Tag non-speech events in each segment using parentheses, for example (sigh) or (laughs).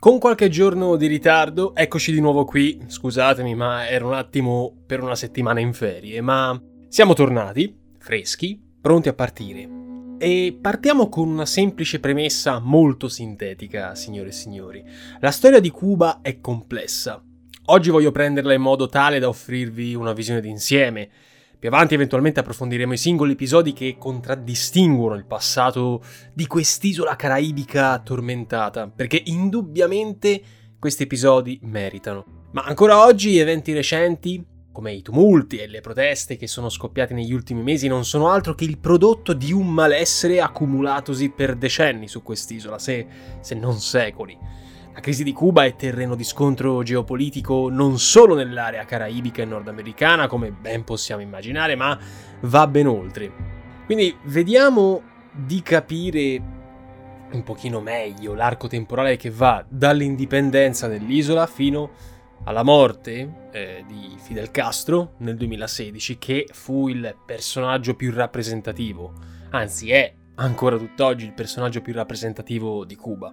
Con qualche giorno di ritardo, eccoci di nuovo qui. Scusatemi, ma ero un attimo per una settimana in ferie, ma siamo tornati, freschi, pronti a partire. E partiamo con una semplice premessa molto sintetica, signore e signori. La storia di Cuba è complessa. Oggi voglio prenderla in modo tale da offrirvi una visione d'insieme. Più avanti eventualmente approfondiremo i singoli episodi che contraddistinguono il passato di quest'isola caraibica tormentata, perché indubbiamente questi episodi meritano. Ma ancora oggi eventi recenti, come i tumulti e le proteste che sono scoppiati negli ultimi mesi, non sono altro che il prodotto di un malessere accumulatosi per decenni su quest'isola, se, se non secoli. La crisi di Cuba è terreno di scontro geopolitico non solo nell'area caraibica e nordamericana, come ben possiamo immaginare, ma va ben oltre. Quindi vediamo di capire un pochino meglio l'arco temporale che va dall'indipendenza dell'isola fino alla morte eh, di Fidel Castro nel 2016, che fu il personaggio più rappresentativo, anzi è ancora tutt'oggi il personaggio più rappresentativo di Cuba.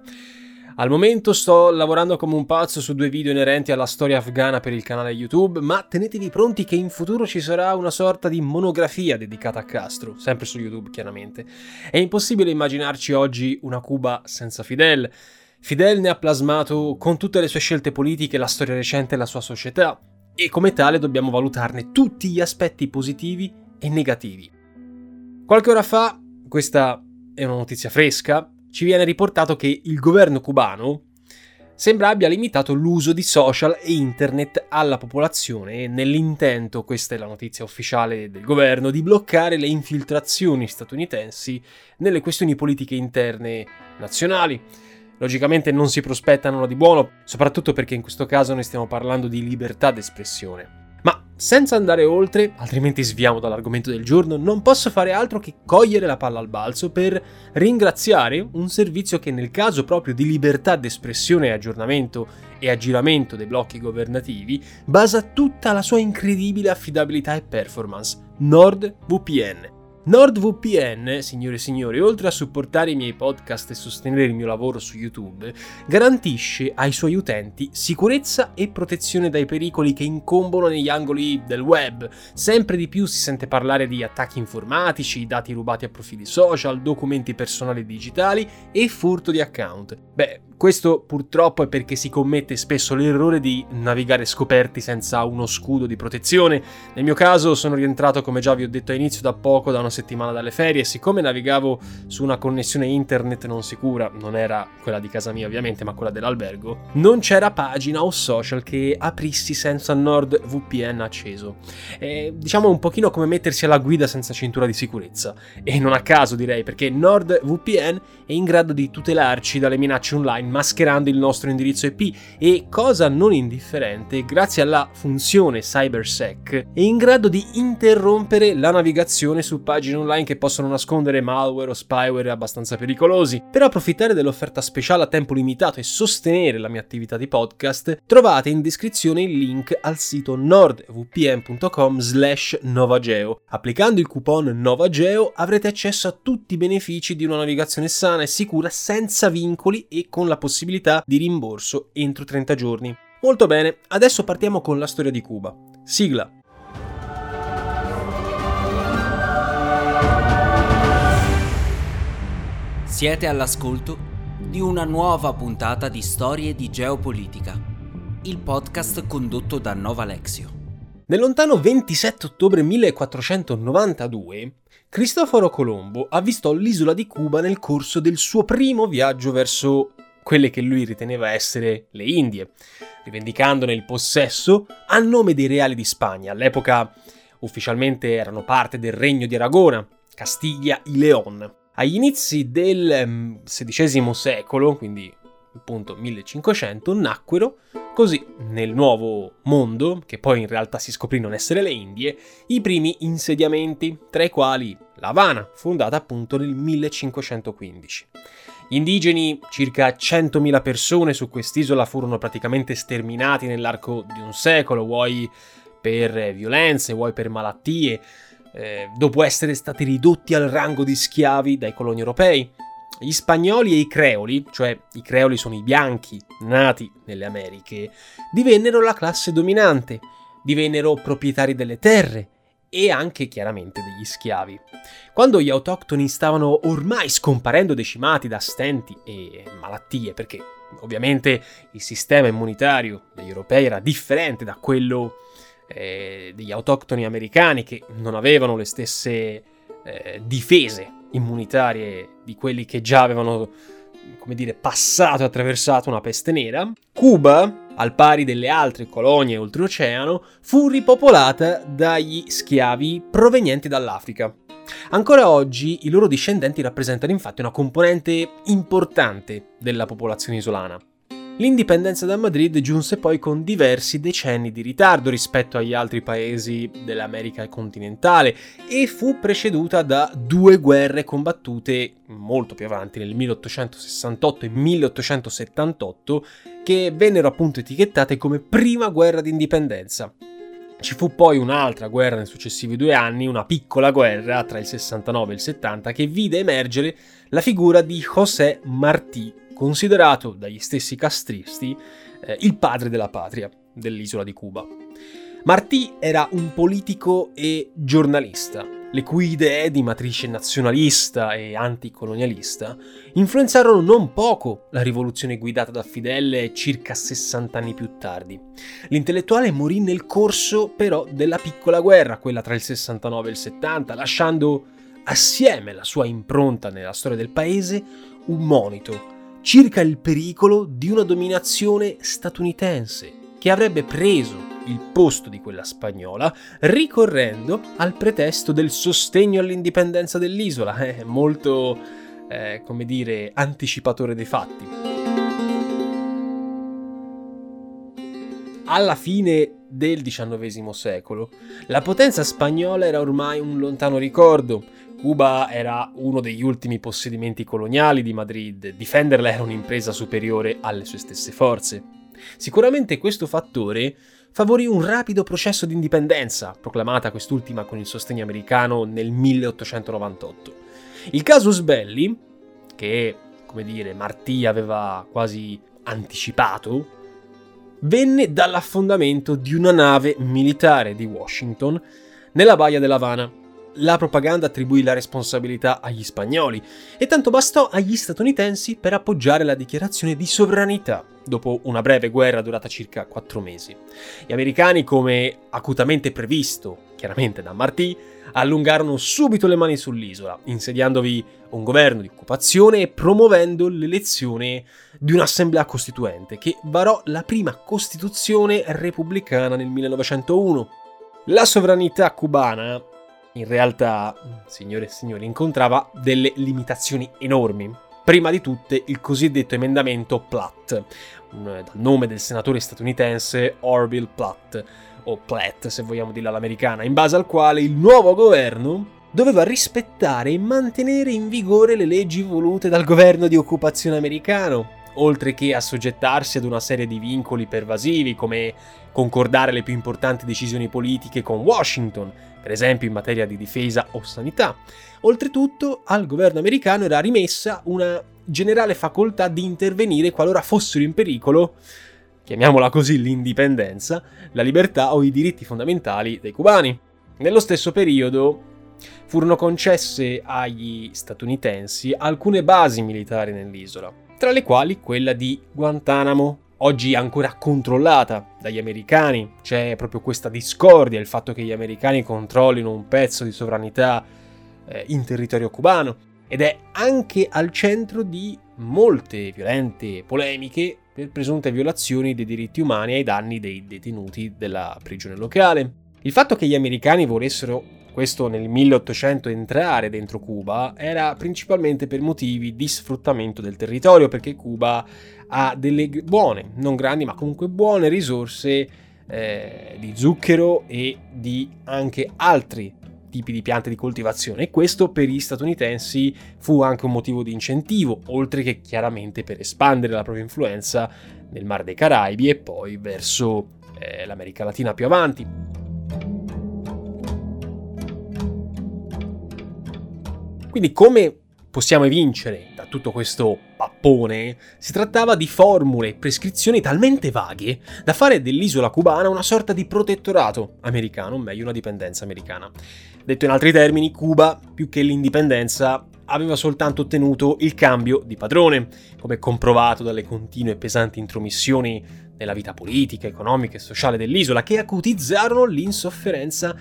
Al momento sto lavorando come un pazzo su due video inerenti alla storia afghana per il canale YouTube, ma tenetevi pronti che in futuro ci sarà una sorta di monografia dedicata a Castro, sempre su YouTube chiaramente. È impossibile immaginarci oggi una Cuba senza Fidel. Fidel ne ha plasmato con tutte le sue scelte politiche la storia recente e la sua società, e come tale dobbiamo valutarne tutti gli aspetti positivi e negativi. Qualche ora fa, questa è una notizia fresca, ci viene riportato che il governo cubano sembra abbia limitato l'uso di social e internet alla popolazione nell'intento, questa è la notizia ufficiale del governo, di bloccare le infiltrazioni statunitensi nelle questioni politiche interne nazionali. Logicamente non si prospettano di buono, soprattutto perché in questo caso ne stiamo parlando di libertà d'espressione. Ma senza andare oltre, altrimenti sviamo dall'argomento del giorno, non posso fare altro che cogliere la palla al balzo per ringraziare un servizio che nel caso proprio di libertà d'espressione e aggiornamento e aggiramento dei blocchi governativi basa tutta la sua incredibile affidabilità e performance, NordVPN. NordVPN, signore e signori, oltre a supportare i miei podcast e sostenere il mio lavoro su YouTube, garantisce ai suoi utenti sicurezza e protezione dai pericoli che incombono negli angoli del web. Sempre di più si sente parlare di attacchi informatici, dati rubati a profili social, documenti personali digitali e furto di account. Beh, questo purtroppo è perché si commette spesso l'errore di navigare scoperti senza uno scudo di protezione. Nel mio caso sono rientrato, come già vi ho detto a inizio, da poco, da una settimana dalle ferie, e siccome navigavo su una connessione internet non sicura, non era quella di casa mia ovviamente, ma quella dell'albergo, non c'era pagina o social che aprissi senza NordVPN acceso. È, diciamo un pochino come mettersi alla guida senza cintura di sicurezza. E non a caso direi, perché NordVPN è in grado di tutelarci dalle minacce online mascherando il nostro indirizzo IP e, cosa non indifferente, grazie alla funzione CyberSec, è in grado di interrompere la navigazione su pagine online che possono nascondere malware o spyware abbastanza pericolosi. Per approfittare dell'offerta speciale a tempo limitato e sostenere la mia attività di podcast, trovate in descrizione il link al sito nordvpn.com slash novageo. Applicando il coupon Novageo avrete accesso a tutti i benefici di una navigazione sana e sicura senza vincoli e con la possibilità di rimborso entro 30 giorni. Molto bene, adesso partiamo con la storia di Cuba. Sigla. Siete all'ascolto di una nuova puntata di Storie di Geopolitica, il podcast condotto da Nova Lexio. Nel lontano 27 ottobre 1492, Cristoforo Colombo avvistò l'isola di Cuba nel corso del suo primo viaggio verso quelle che lui riteneva essere le Indie, rivendicandone il possesso a nome dei reali di Spagna. All'epoca ufficialmente erano parte del regno di Aragona, Castiglia y León. Agli inizi del XVI ehm, secolo, quindi appunto 1500, nacquero così nel nuovo mondo, che poi in realtà si scoprì non essere le Indie, i primi insediamenti, tra i quali La Habana, fondata appunto nel 1515. Gli indigeni, circa 100.000 persone su quest'isola, furono praticamente sterminati nell'arco di un secolo, vuoi per violenze, vuoi per malattie, eh, dopo essere stati ridotti al rango di schiavi dai coloni europei. Gli spagnoli e i creoli, cioè i creoli sono i bianchi nati nelle Americhe, divennero la classe dominante, divennero proprietari delle terre e anche chiaramente degli schiavi. Quando gli autoctoni stavano ormai scomparendo decimati da stenti e malattie, perché ovviamente il sistema immunitario degli europei era differente da quello eh, degli autoctoni americani che non avevano le stesse eh, difese immunitarie di quelli che già avevano, come dire, passato e attraversato una peste nera, Cuba, al pari delle altre colonie oltreoceano, fu ripopolata dagli schiavi provenienti dall'Africa. Ancora oggi i loro discendenti rappresentano infatti una componente importante della popolazione isolana. L'indipendenza da Madrid giunse poi con diversi decenni di ritardo rispetto agli altri paesi dell'America continentale e fu preceduta da due guerre combattute molto più avanti nel 1868 e 1878 che vennero appunto etichettate come prima guerra d'indipendenza. Ci fu poi un'altra guerra nei successivi due anni, una piccola guerra tra il 69 e il 70 che vide emergere la figura di José Martí considerato dagli stessi castristi eh, il padre della patria dell'isola di Cuba. Martí era un politico e giornalista, le cui idee di matrice nazionalista e anticolonialista influenzarono non poco la rivoluzione guidata da Fidel circa 60 anni più tardi. L'intellettuale morì nel corso però della piccola guerra, quella tra il 69 e il 70, lasciando assieme alla sua impronta nella storia del paese un monito circa il pericolo di una dominazione statunitense che avrebbe preso il posto di quella spagnola ricorrendo al pretesto del sostegno all'indipendenza dell'isola, è (laughs) molto, eh, come dire, anticipatore dei fatti. Alla fine del XIX secolo, la potenza spagnola era ormai un lontano ricordo, Cuba era uno degli ultimi possedimenti coloniali di Madrid, difenderla era un'impresa superiore alle sue stesse forze. Sicuramente questo fattore favorì un rapido processo di indipendenza, proclamata quest'ultima con il sostegno americano nel 1898. Il casus belli, che, come dire, Martì aveva quasi anticipato, venne dall'affondamento di una nave militare di Washington nella baia dell'Havana la propaganda attribuì la responsabilità agli spagnoli e tanto bastò agli statunitensi per appoggiare la dichiarazione di sovranità dopo una breve guerra durata circa quattro mesi. Gli americani, come acutamente previsto, chiaramente da Martí, allungarono subito le mani sull'isola, insediandovi un governo di occupazione e promuovendo l'elezione di un'assemblea costituente che varò la prima costituzione repubblicana nel 1901. La sovranità cubana in realtà, signore e signori, incontrava delle limitazioni enormi. Prima di tutte il cosiddetto emendamento Platt, dal nome del senatore statunitense Orville Platt, o Platt se vogliamo dirla all'americana, in base al quale il nuovo governo doveva rispettare e mantenere in vigore le leggi volute dal governo di occupazione americano, oltre che assoggettarsi ad una serie di vincoli pervasivi come concordare le più importanti decisioni politiche con Washington, per esempio in materia di difesa o sanità. Oltretutto al governo americano era rimessa una generale facoltà di intervenire qualora fossero in pericolo, chiamiamola così, l'indipendenza, la libertà o i diritti fondamentali dei cubani. Nello stesso periodo furono concesse agli statunitensi alcune basi militari nell'isola, tra le quali quella di Guantanamo, oggi ancora controllata dagli americani. C'è proprio questa discordia, il fatto che gli americani controllino un pezzo di sovranità eh, in territorio cubano ed è anche al centro di molte violente polemiche per presunte violazioni dei diritti umani ai danni dei detenuti della prigione locale. Il fatto che gli americani volessero questo nel 1800 entrare dentro Cuba era principalmente per motivi di sfruttamento del territorio, perché Cuba ha delle buone, non grandi, ma comunque buone risorse eh, di zucchero e di anche altri tipi di piante di coltivazione e questo per gli statunitensi fu anche un motivo di incentivo, oltre che chiaramente per espandere la propria influenza nel Mar dei Caraibi e poi verso eh, l'America Latina più avanti. Quindi come possiamo evincere da tutto questo pappone, si trattava di formule e prescrizioni talmente vaghe da fare dell'isola cubana una sorta di protettorato americano, meglio una dipendenza americana. Detto in altri termini, Cuba, più che l'indipendenza, aveva soltanto ottenuto il cambio di padrone, come comprovato dalle continue e pesanti intromissioni nella vita politica, economica e sociale dell'isola, che acutizzarono l'insofferenza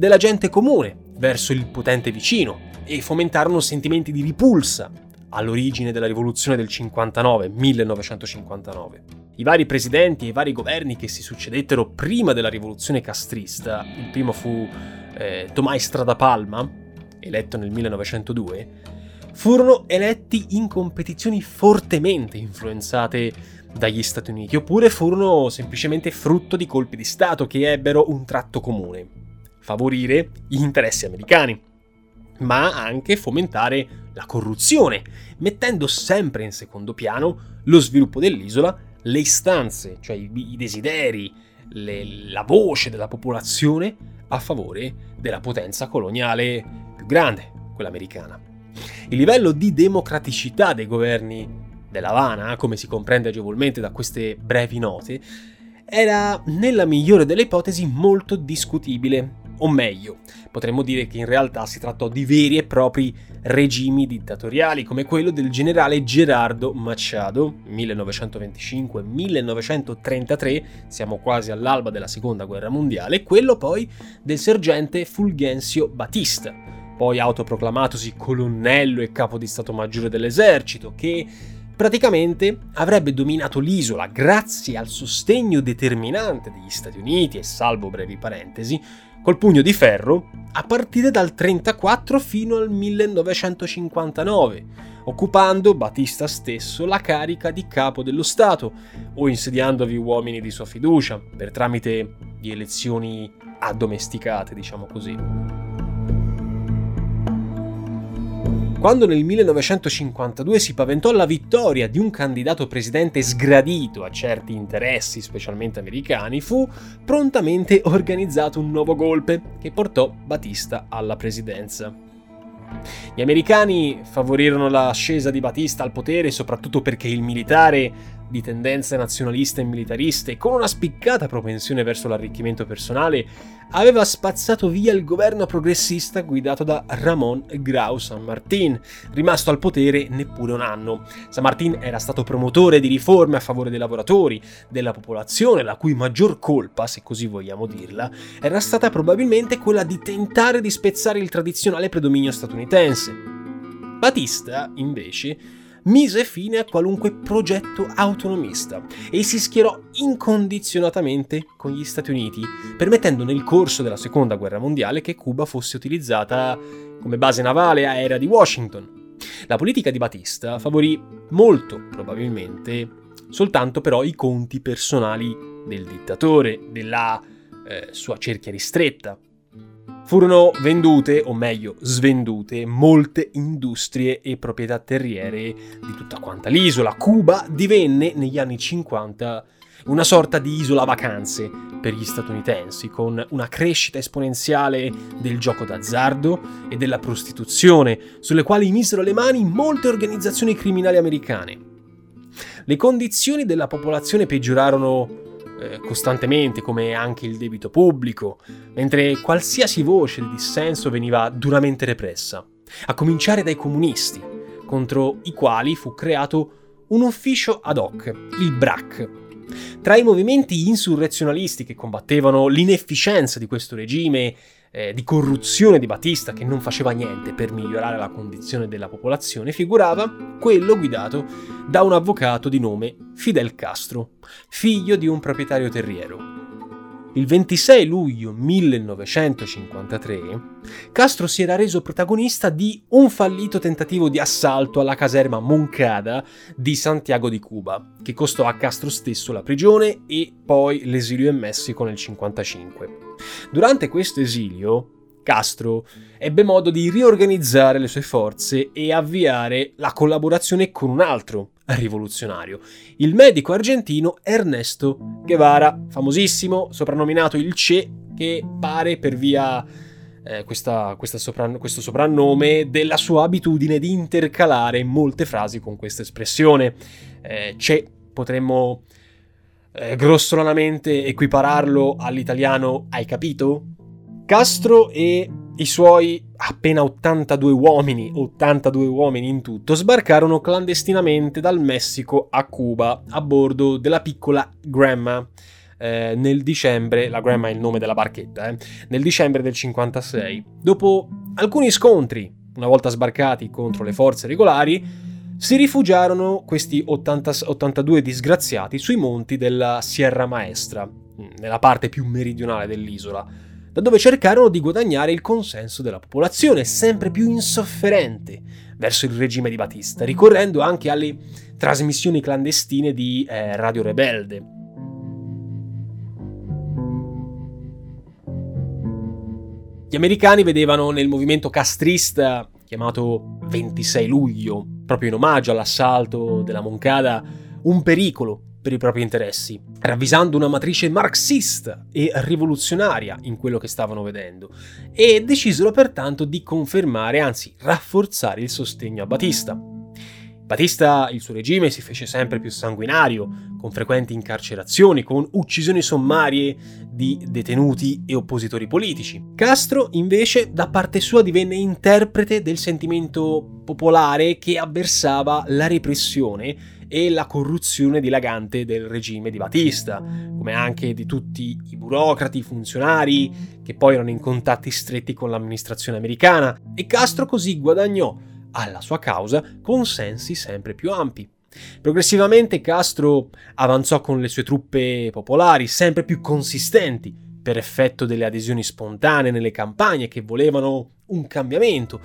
della gente comune verso il potente vicino e fomentarono sentimenti di ripulsa all'origine della rivoluzione del 59, 1959. I vari presidenti e i vari governi che si succedettero prima della rivoluzione castrista, il primo fu eh, Tomás Stradapalma, eletto nel 1902, furono eletti in competizioni fortemente influenzate dagli Stati Uniti, oppure furono semplicemente frutto di colpi di Stato che ebbero un tratto comune, favorire gli interessi americani, ma anche fomentare la corruzione, mettendo sempre in secondo piano lo sviluppo dell'isola, le istanze, cioè i, desideri, le, la voce della popolazione a favore della potenza coloniale più grande, quella americana. Il livello di democraticità dei governi della Havana, come si comprende agevolmente da queste brevi note, era nella migliore delle ipotesi molto discutibile, o meglio, potremmo dire che in realtà si trattò di veri e propri regimi dittatoriali come quello del generale Gerardo Machado 1925-1933, siamo quasi all'alba della seconda guerra mondiale, e quello poi del sergente Fulgencio Batista, poi autoproclamatosi colonnello e capo di Stato Maggiore dell'esercito, che praticamente avrebbe dominato l'isola grazie al sostegno determinante degli Stati Uniti e salvo brevi parentesi, col pugno di ferro a partire dal 1934 fino al 1959, occupando Batista stesso la carica di capo dello Stato o insediandovi uomini di sua fiducia per tramite di elezioni addomesticate, diciamo così. Quando nel 1952 si paventò la vittoria di un candidato presidente sgradito a certi interessi, specialmente americani, fu prontamente organizzato un nuovo golpe che portò Batista alla presidenza. Gli americani favorirono l'ascesa di Batista al potere soprattutto perché il militare di tendenze nazionaliste e militariste, con una spiccata propensione verso l'arricchimento personale, aveva spazzato via il governo progressista guidato da Ramón Grau San Martín, rimasto al potere neppure un anno. San Martín era stato promotore di riforme a favore dei lavoratori, della popolazione, la cui maggior colpa, se così vogliamo dirla, era stata probabilmente quella di tentare di spezzare il tradizionale predominio statunitense. Batista, invece, mise fine a qualunque progetto autonomista e si schierò incondizionatamente con gli Stati Uniti, permettendo nel corso della Seconda Guerra Mondiale che Cuba fosse utilizzata come base navale aerea di Washington. La politica di Batista favorì molto, probabilmente, soltanto però i conti personali del dittatore, della eh, sua cerchia ristretta, Furono vendute, o meglio svendute, molte industrie e proprietà terriere di tutta quanta l'isola. Cuba divenne negli anni 50 una sorta di isola vacanze per gli statunitensi, con una crescita esponenziale del gioco d'azzardo e della prostituzione, sulle quali misero le mani molte organizzazioni criminali americane. Le condizioni della popolazione peggiorarono eh, costantemente, come anche il debito pubblico, mentre qualsiasi voce di dissenso veniva duramente repressa, a cominciare dai comunisti, contro i quali fu creato un ufficio ad hoc, il BRAC. Tra i movimenti insurrezionalisti che combattevano l'inefficienza di questo regime eh, di corruzione di Batista che non faceva niente per migliorare la condizione della popolazione, figurava quello guidato da un avvocato di nome Fidel Castro, figlio di un proprietario terriero. il 26 luglio 1953, Castro si era reso protagonista di un fallito tentativo di assalto alla caserma Moncada di Santiago di Cuba, che costò a Castro stesso la prigione e poi l'esilio in Messico nel 1955. Durante questo esilio, Castro ebbe modo di riorganizzare le sue forze e avviare la collaborazione con un altro rivoluzionario, il medico argentino Ernesto Guevara, famosissimo, soprannominato il Che, che pare per via eh, questa, questa sopran- questo soprannome della sua abitudine di intercalare molte frasi con questa espressione. Eh, Che potremmo eh, grossolanamente equipararlo all'italiano hai capito? Castro e i suoi appena 82 uomini, 82 uomini in tutto, sbarcarono clandestinamente dal Messico a Cuba a bordo della piccola Grandma eh, nel dicembre, la Grandma è il nome della barchetta, eh, nel dicembre del 56. Dopo alcuni scontri, una volta sbarcati contro le forze regolari, si rifugiarono questi 80, 82 disgraziati sui monti della Sierra Maestra, nella parte più meridionale dell'isola da dove cercarono di guadagnare il consenso della popolazione, sempre più insofferente verso il regime di Batista, ricorrendo anche alle trasmissioni clandestine di eh, Radio Rebelde. Gli americani vedevano nel movimento castrista, chiamato 26 luglio, proprio in omaggio all'assalto della Moncada, un pericolo per i propri interessi, ravvisando una matrice marxista e rivoluzionaria in quello che stavano vedendo, e decisero pertanto di confermare, anzi rafforzare il sostegno a Batista. Batista, il suo regime, si fece sempre più sanguinario, con frequenti incarcerazioni, con uccisioni sommarie di detenuti e oppositori politici. Castro, invece, da parte sua divenne interprete del sentimento popolare che avversava la repressione e la corruzione dilagante del regime di Batista, come anche di tutti i burocrati, i funzionari che poi erano in contatti stretti con l'amministrazione americana e Castro così guadagnò alla sua causa consensi sempre più ampi. Progressivamente Castro avanzò con le sue truppe popolari sempre più consistenti per effetto delle adesioni spontanee nelle campagne che volevano un cambiamento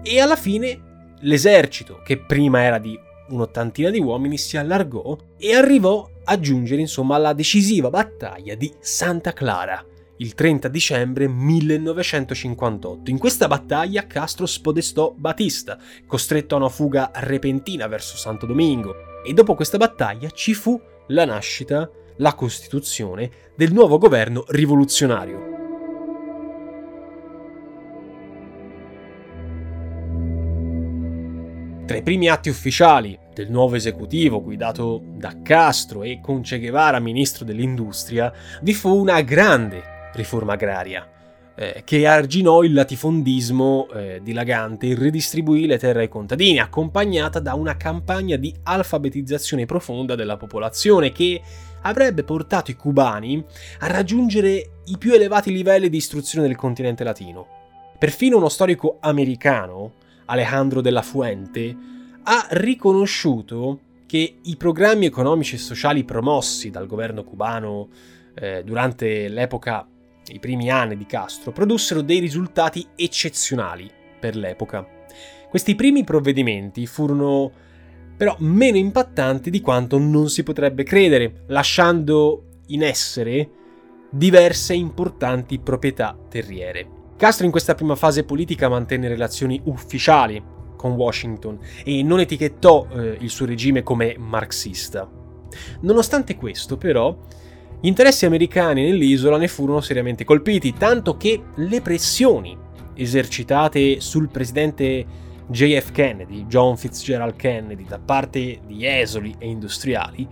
e alla fine l'esercito, che prima era di un'ottantina di uomini si allargò e arrivò a giungere insomma alla decisiva battaglia di Santa Clara il 30 dicembre 1958. In questa battaglia Castro spodestò Batista, costretto a una fuga repentina verso Santo Domingo, e dopo questa battaglia ci fu la nascita, la costituzione del nuovo governo rivoluzionario. Tra i primi atti ufficiali del nuovo esecutivo guidato da Castro e con Che Guevara ministro dell'industria vi fu una grande riforma agraria eh, che arginò il latifondismo eh, dilagante e ridistribuì le terre ai contadini, accompagnata da una campagna di alfabetizzazione profonda della popolazione che avrebbe portato i cubani a raggiungere i più elevati livelli di istruzione del continente latino. Perfino uno storico americano, Alejandro de la Fuente, ha riconosciuto che i programmi economici e sociali promossi dal governo cubano eh, durante l'epoca, i primi anni di Castro, produssero dei risultati eccezionali per l'epoca. Questi primi provvedimenti furono però meno impattanti di quanto non si potrebbe credere, lasciando in essere diverse importanti proprietà terriere. Castro in questa prima fase politica mantenne relazioni ufficiali con Washington e non etichettò eh, il suo regime come marxista. Nonostante questo, però, gli interessi americani nell'isola ne furono seriamente colpiti, tanto che le pressioni esercitate sul presidente JF Kennedy, John Fitzgerald Kennedy, da parte di esoli e industriali,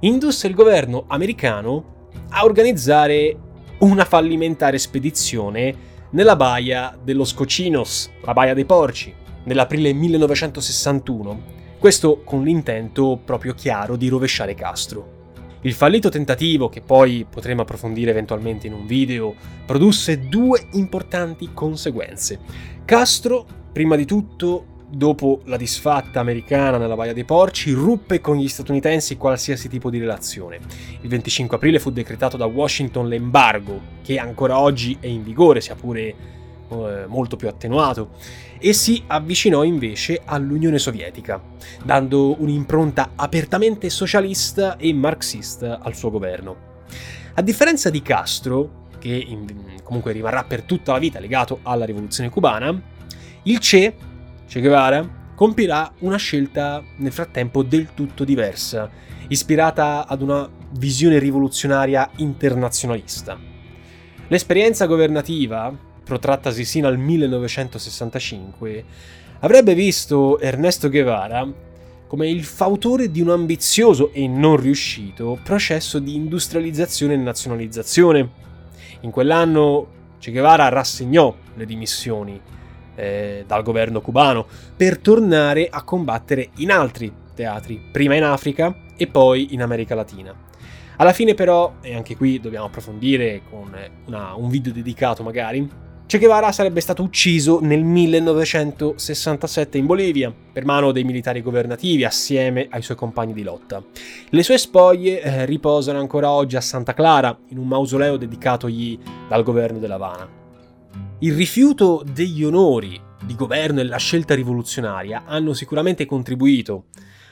indusse il governo americano a organizzare una fallimentare spedizione nella baia dello Scocinos, la baia dei porci, nell'aprile 1961, questo con l'intento proprio chiaro di rovesciare Castro. Il fallito tentativo, che poi potremo approfondire eventualmente in un video, produsse due importanti conseguenze. Castro, prima di tutto, dopo la disfatta americana nella Baia dei Porci, ruppe con gli statunitensi qualsiasi tipo di relazione. Il 25 aprile fu decretato da Washington l'embargo, che ancora oggi è in vigore, sia pure eh, molto più attenuato, e si avvicinò invece all'Unione Sovietica, dando un'impronta apertamente socialista e marxista al suo governo. A differenza di Castro, che in, comunque rimarrà per tutta la vita legato alla rivoluzione cubana, il Che, Che Guevara, compirà una scelta nel frattempo del tutto diversa, ispirata ad una visione rivoluzionaria internazionalista. L'esperienza governativa, protrattasi sino al 1965, avrebbe visto Ernesto Guevara come il fautore di un ambizioso e non riuscito processo di industrializzazione e nazionalizzazione. In quell'anno Che Guevara rassegnò le dimissioni eh, dal governo cubano per tornare a combattere in altri teatri, prima in Africa e poi in America Latina. Alla fine però, e anche qui dobbiamo approfondire con una, un video dedicato magari, Che Guevara sarebbe stato ucciso nel 1967 in Bolivia per mano dei militari governativi assieme ai suoi compagni di lotta. Le sue spoglie eh, riposano ancora oggi a Santa Clara in un mausoleo dedicatogli dal governo dell'Havana. Il rifiuto degli onori di governo e la scelta rivoluzionaria hanno sicuramente contribuito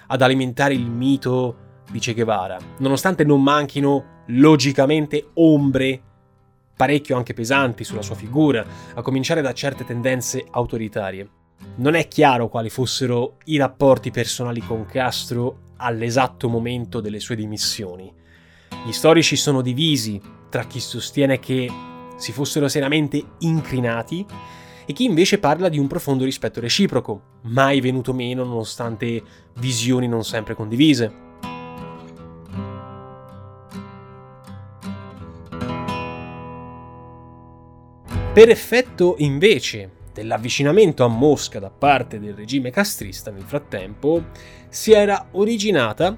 ad alimentare il mito di Che Guevara, nonostante non manchino logicamente ombre parecchio anche pesanti sulla sua figura, a cominciare da certe tendenze autoritarie. Non è chiaro quali fossero i rapporti personali con Castro all'esatto momento delle sue dimissioni. Gli storici sono divisi tra chi sostiene che si fossero seriamente incrinati e chi invece parla di un profondo rispetto reciproco, mai venuto meno nonostante visioni non sempre condivise. Per effetto invece dell'avvicinamento a Mosca da parte del regime castrista nel frattempo, si era originata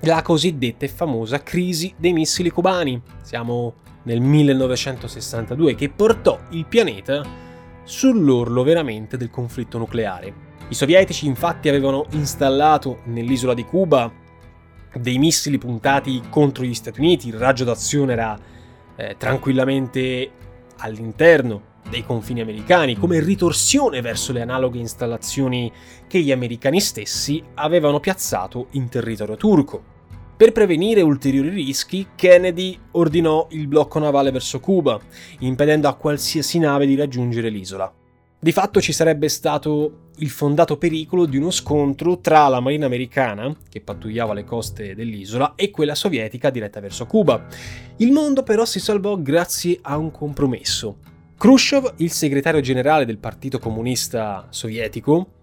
la cosiddetta e famosa crisi dei missili cubani. Siamo nel 1962 che portò il pianeta sull'orlo veramente del conflitto nucleare. I sovietici infatti avevano installato nell'isola di Cuba dei missili puntati contro gli Stati Uniti, il raggio d'azione era eh, tranquillamente all'interno dei confini americani, come ritorsione verso le analoghe installazioni che gli americani stessi avevano piazzato in territorio turco. Per prevenire ulteriori rischi, Kennedy ordinò il blocco navale verso Cuba, impedendo a qualsiasi nave di raggiungere l'isola. Di fatto ci sarebbe stato il fondato pericolo di uno scontro tra la marina americana, che pattugliava le coste dell'isola, e quella sovietica diretta verso Cuba. Il mondo però si salvò grazie a un compromesso. Khrushchev, il segretario generale del Partito Comunista Sovietico,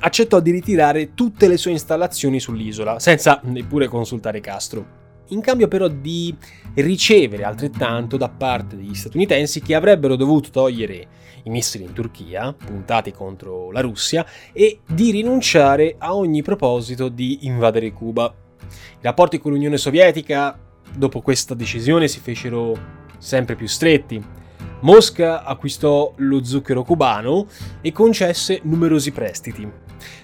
accettò di ritirare tutte le sue installazioni sull'isola, senza neppure consultare Castro. In cambio però di ricevere altrettanto da parte degli statunitensi che avrebbero dovuto togliere i missili in Turchia, puntati contro la Russia, e di rinunciare a ogni proposito di invadere Cuba. I rapporti con l'Unione Sovietica, dopo questa decisione, si fecero sempre più stretti. Mosca acquistò lo zucchero cubano e concesse numerosi prestiti.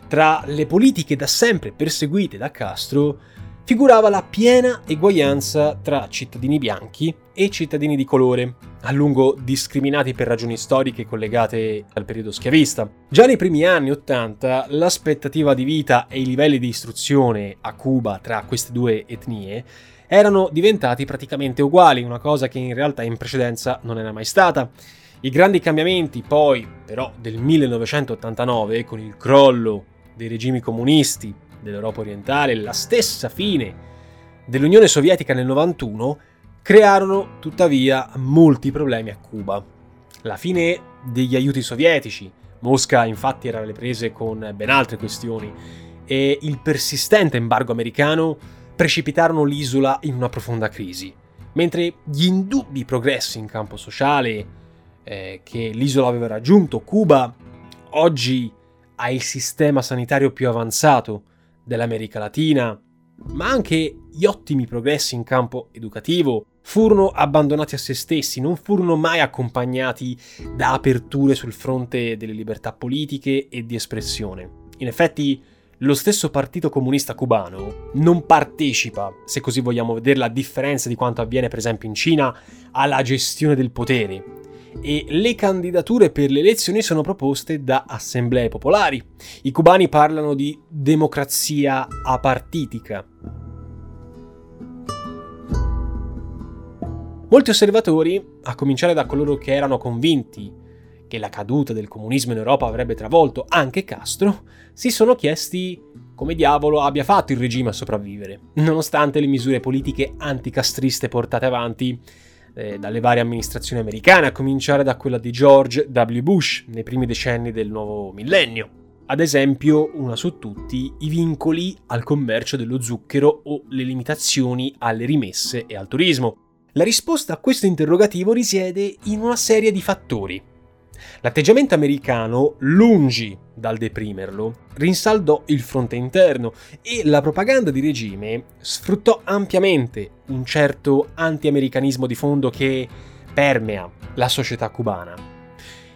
Tra le politiche da sempre perseguite da Castro figurava la piena eguaglianza tra cittadini bianchi e cittadini di colore, a lungo discriminati per ragioni storiche collegate al periodo schiavista. Già nei primi anni Ottanta l'aspettativa di vita e i livelli di istruzione a Cuba tra queste due etnie erano diventati praticamente uguali, una cosa che in realtà in precedenza non era mai stata. I grandi cambiamenti poi, però, del 1989, con il crollo dei regimi comunisti dell'Europa orientale, la stessa fine dell'Unione Sovietica nel 91, crearono tuttavia molti problemi a Cuba. La fine degli aiuti sovietici, Mosca infatti era alle prese con ben altre questioni, e il persistente embargo americano precipitarono l'isola in una profonda crisi, mentre gli indubbi progressi in campo sociale eh, che l'isola aveva raggiunto, Cuba oggi ha il sistema sanitario più avanzato, dell'America Latina, ma anche gli ottimi progressi in campo educativo furono abbandonati a se stessi, non furono mai accompagnati da aperture sul fronte delle libertà politiche e di espressione. In effetti, lo stesso Partito Comunista Cubano non partecipa, se così vogliamo vederla, a differenza di quanto avviene per esempio in Cina, alla gestione del potere. E le candidature per le elezioni sono proposte da assemblee popolari. I cubani parlano di democrazia apartitica. Molti osservatori, a cominciare da coloro che erano convinti che la caduta del comunismo in Europa avrebbe travolto anche Castro, si sono chiesti come diavolo abbia fatto il regime a sopravvivere, nonostante le misure politiche anticastriste portate avanti eh, dalle varie amministrazioni americane, a cominciare da quella di George W. Bush nei primi decenni del nuovo millennio. Ad esempio, una su tutti, i vincoli al commercio dello zucchero o le limitazioni alle rimesse e al turismo. La risposta a questo interrogativo risiede in una serie di fattori L'atteggiamento americano, lungi dal deprimerlo, rinsaldò il fronte interno e la propaganda di regime sfruttò ampiamente un certo anti-americanismo di fondo che permea la società cubana.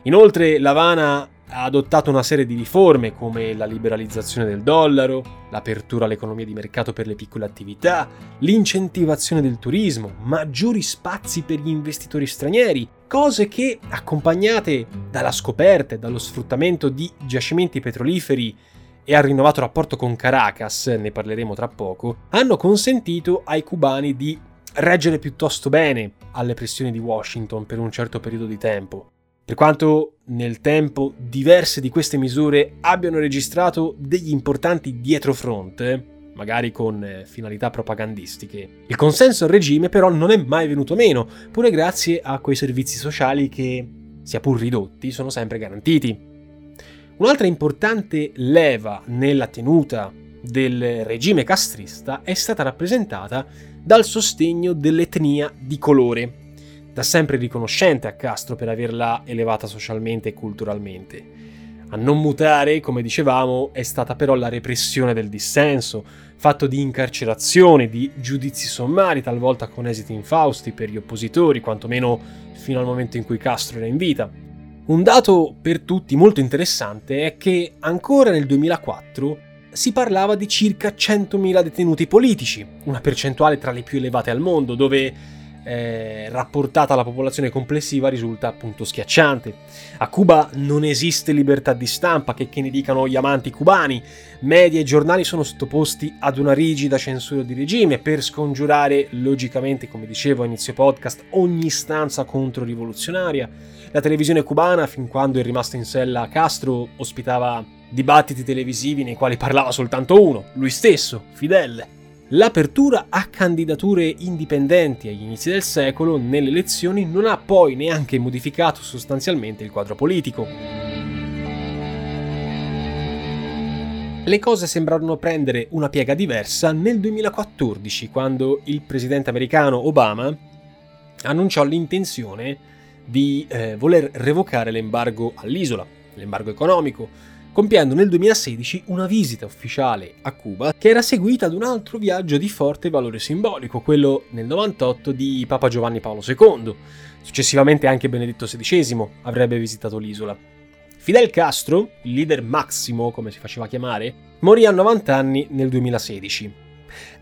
Inoltre l'Havana ha adottato una serie di riforme come la liberalizzazione del dollaro, l'apertura all'economia di mercato per le piccole attività, l'incentivazione del turismo, maggiori spazi per gli investitori stranieri, cose che, accompagnate dalla scoperta e dallo sfruttamento di giacimenti petroliferi e al rinnovato rapporto con Caracas, ne parleremo tra poco, hanno consentito ai cubani di reggere piuttosto bene alle pressioni di Washington per un certo periodo di tempo. Per quanto nel tempo diverse di queste misure abbiano registrato degli importanti dietrofront, magari con eh, finalità propagandistiche, il consenso al regime però non è mai venuto meno, pure grazie a quei servizi sociali che, sia pur ridotti, sono sempre garantiti. Un'altra importante leva nella tenuta del regime castrista è stata rappresentata dal sostegno dell'etnia di colore, da sempre riconoscente a Castro per averla elevata socialmente e culturalmente. A non mutare, come dicevamo, è stata però la repressione del dissenso, fatto di incarcerazione, di giudizi sommari, talvolta con esiti infausti per gli oppositori, quantomeno fino al momento in cui Castro era in vita. Un dato per tutti molto interessante è che ancora nel 2004 si parlava di circa 100.000 detenuti politici, una percentuale tra le più elevate al mondo, dove eh, rapportata alla popolazione complessiva risulta appunto schiacciante. A Cuba non esiste libertà di stampa, che, che ne dicano gli amanti cubani. Media e giornali sono sottoposti ad una rigida censura di regime per scongiurare, logicamente, come dicevo a inizio podcast, ogni istanza contro-rivoluzionaria. La televisione cubana, fin quando è rimasto in sella Castro, ospitava dibattiti televisivi nei quali parlava soltanto uno, lui stesso, Fidel. L'apertura a candidature indipendenti agli inizi del secolo nelle elezioni non ha poi neanche modificato sostanzialmente il quadro politico. Le cose sembrarono prendere una piega diversa nel 2014, quando il presidente americano Obama annunciò l'intenzione di eh, voler revocare l'embargo all'isola, l'embargo economico, compiendo nel 2016 una visita ufficiale a Cuba che era seguita ad un altro viaggio di forte valore simbolico, quello nel 98 di Papa Giovanni Paolo II. Successivamente anche Benedetto XVI avrebbe visitato l'isola. Fidel Castro, il leader massimo come si faceva chiamare, morì a 90 anni nel 2016.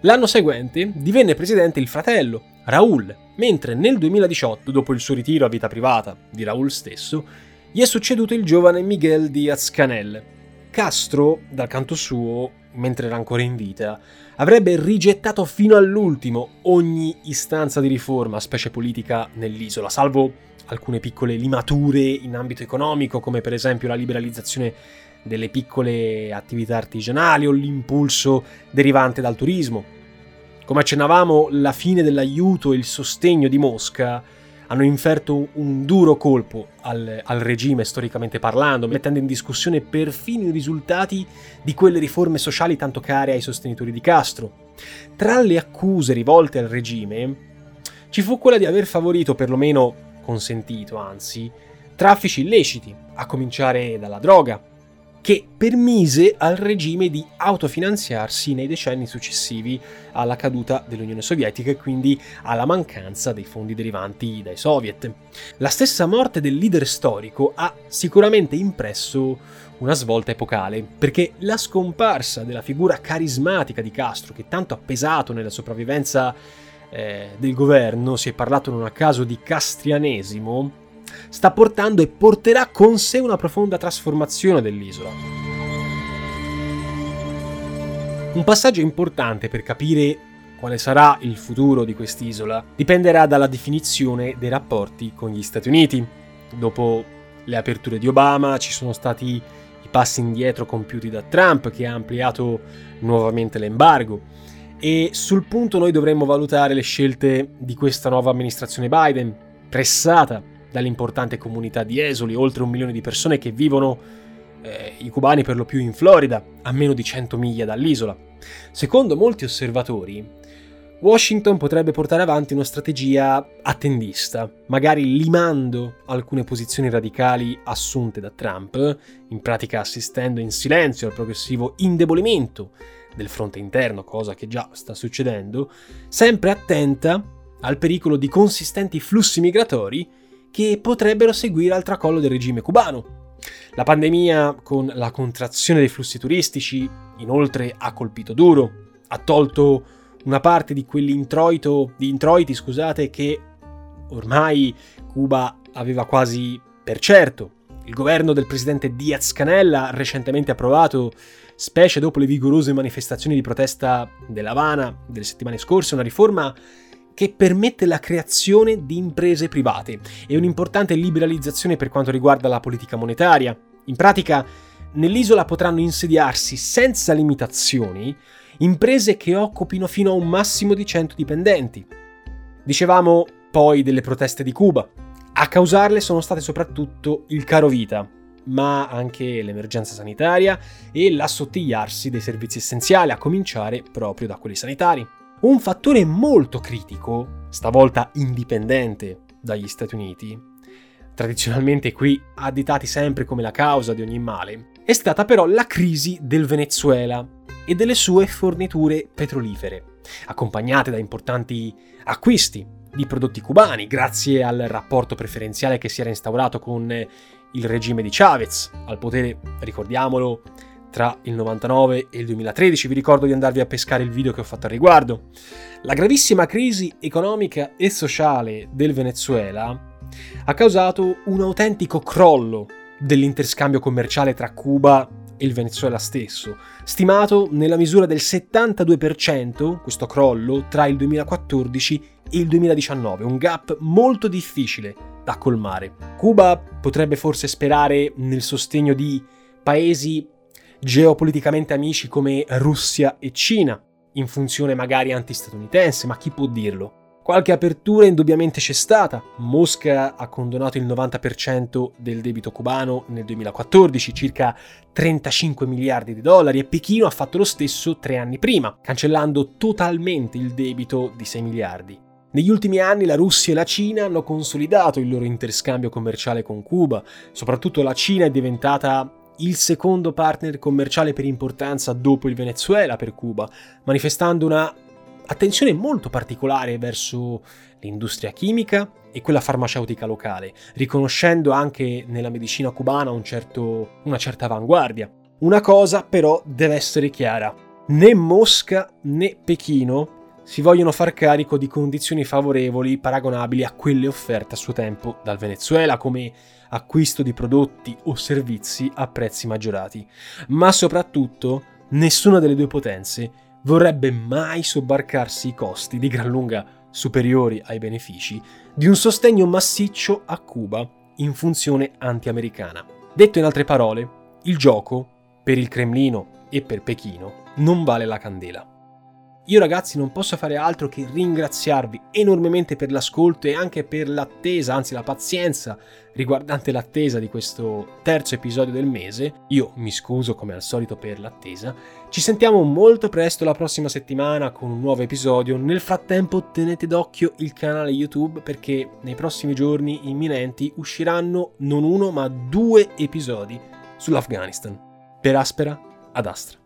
L'anno seguente divenne presidente il fratello, Raúl, mentre nel 2018, dopo il suo ritiro a vita privata di Raúl stesso, gli è succeduto il giovane Miguel Díaz-Canel. Castro, dal canto suo, mentre era ancora in vita, avrebbe rigettato fino all'ultimo ogni istanza di riforma, specie politica, nell'isola, salvo alcune piccole limature in ambito economico, come per esempio la liberalizzazione delle piccole attività artigianali o l'impulso derivante dal turismo. Come accennavamo, la fine dell'aiuto e il sostegno di Mosca hanno inferto un duro colpo al, al, regime storicamente parlando, mettendo in discussione perfino i risultati di quelle riforme sociali tanto care ai sostenitori di Castro. Tra le accuse rivolte al regime ci fu quella di aver favorito, perlomeno consentito anzi, traffici illeciti, a cominciare dalla droga, che permise al regime di autofinanziarsi nei decenni successivi alla caduta dell'Unione Sovietica e quindi alla mancanza dei fondi derivanti dai soviet. La stessa morte del leader storico ha sicuramente impresso una svolta epocale, perché la scomparsa della figura carismatica di Castro, che tanto ha pesato nella sopravvivenza eh, del governo, si è parlato non a caso di castrianesimo, sta portando e porterà con sé una profonda trasformazione dell'isola. Un passaggio importante per capire quale sarà il futuro di quest'isola dipenderà dalla definizione dei rapporti con gli Stati Uniti. Dopo le aperture di Obama ci sono stati i passi indietro compiuti da Trump che ha ampliato nuovamente l'embargo e sul punto noi dovremmo valutare le scelte di questa nuova amministrazione Biden, pressata dall'importante comunità di esuli, oltre un milione di persone che vivono, eh, i cubani per lo più in Florida, a meno di 100 miglia dall'isola. Secondo molti osservatori, Washington potrebbe portare avanti una strategia attendista, magari limando alcune posizioni radicali assunte da Trump, in pratica assistendo in silenzio al progressivo indebolimento del fronte interno, cosa che già sta succedendo, sempre attenta al pericolo di consistenti flussi migratori che potrebbero seguire al tracollo del regime cubano. La pandemia, con la contrazione dei flussi turistici, inoltre ha colpito duro, ha tolto una parte di quell'introito di introiti, scusate, che ormai Cuba aveva quasi per certo. Il governo del presidente Diaz Canel ha recentemente approvato, specie dopo le vigorose manifestazioni di protesta dell'Havana delle settimane scorse, una riforma che permette la creazione di imprese private e un'importante liberalizzazione per quanto riguarda la politica monetaria. In pratica, nell'isola potranno insediarsi senza limitazioni imprese che occupino fino a un massimo di 100 dipendenti. Dicevamo poi delle proteste di Cuba. A causarle sono state soprattutto il caro vita, ma anche l'emergenza sanitaria e l'assottigliarsi dei servizi essenziali, a cominciare proprio da quelli sanitari. Un fattore molto critico, stavolta indipendente dagli Stati Uniti, tradizionalmente qui additati sempre come la causa di ogni male, è stata però la crisi del Venezuela e delle sue forniture petrolifere, accompagnate da importanti acquisti di prodotti cubani grazie al rapporto preferenziale che si era instaurato con il regime di Chavez, al potere, ricordiamolo, tra il 99 e il 2013, vi ricordo di andarvi a pescare il video che ho fatto al riguardo. La gravissima crisi economica e sociale del Venezuela ha causato un autentico crollo dell'interscambio commerciale tra Cuba e il Venezuela stesso, stimato nella misura del 72%, questo crollo, tra il 2014 e il 2019, un gap molto difficile da colmare. Cuba potrebbe forse sperare nel sostegno di paesi geopoliticamente amici come Russia e Cina, in funzione magari antistatunitense, ma chi può dirlo? Qualche apertura indubbiamente c'è stata. Mosca ha condonato il 90% del debito cubano nel 2014, circa 35 miliardi di dollari, e Pechino ha fatto lo stesso tre anni prima, cancellando totalmente il debito di 6 miliardi. Negli ultimi anni la Russia e la Cina hanno consolidato il loro interscambio commerciale con Cuba, soprattutto la Cina è diventata il secondo partner commerciale per importanza dopo il Venezuela per Cuba, manifestando una attenzione molto particolare verso l'industria chimica e quella farmaceutica locale, riconoscendo anche nella medicina cubana un certo, una certa avanguardia. Una cosa però deve essere chiara, né Mosca né Pechino si vogliono far carico di condizioni favorevoli paragonabili a quelle offerte a suo tempo dal Venezuela come acquisto di prodotti o servizi a prezzi maggiorati, ma soprattutto nessuna delle due potenze vorrebbe mai sobbarcarsi i costi di gran lunga superiori ai benefici di un sostegno massiccio a Cuba in funzione anti-americana. Detto in altre parole, il gioco, per il Cremlino e per Pechino, non vale la candela. Io ragazzi non posso fare altro che ringraziarvi enormemente per l'ascolto e anche per l'attesa, anzi la pazienza riguardante l'attesa di questo terzo episodio del mese. Io mi scuso come al solito per l'attesa. Ci sentiamo molto presto la prossima settimana con un nuovo episodio. Nel frattempo tenete d'occhio il canale YouTube perché nei prossimi giorni imminenti usciranno non uno ma due episodi sull'Afghanistan. per Aspera ad Astra.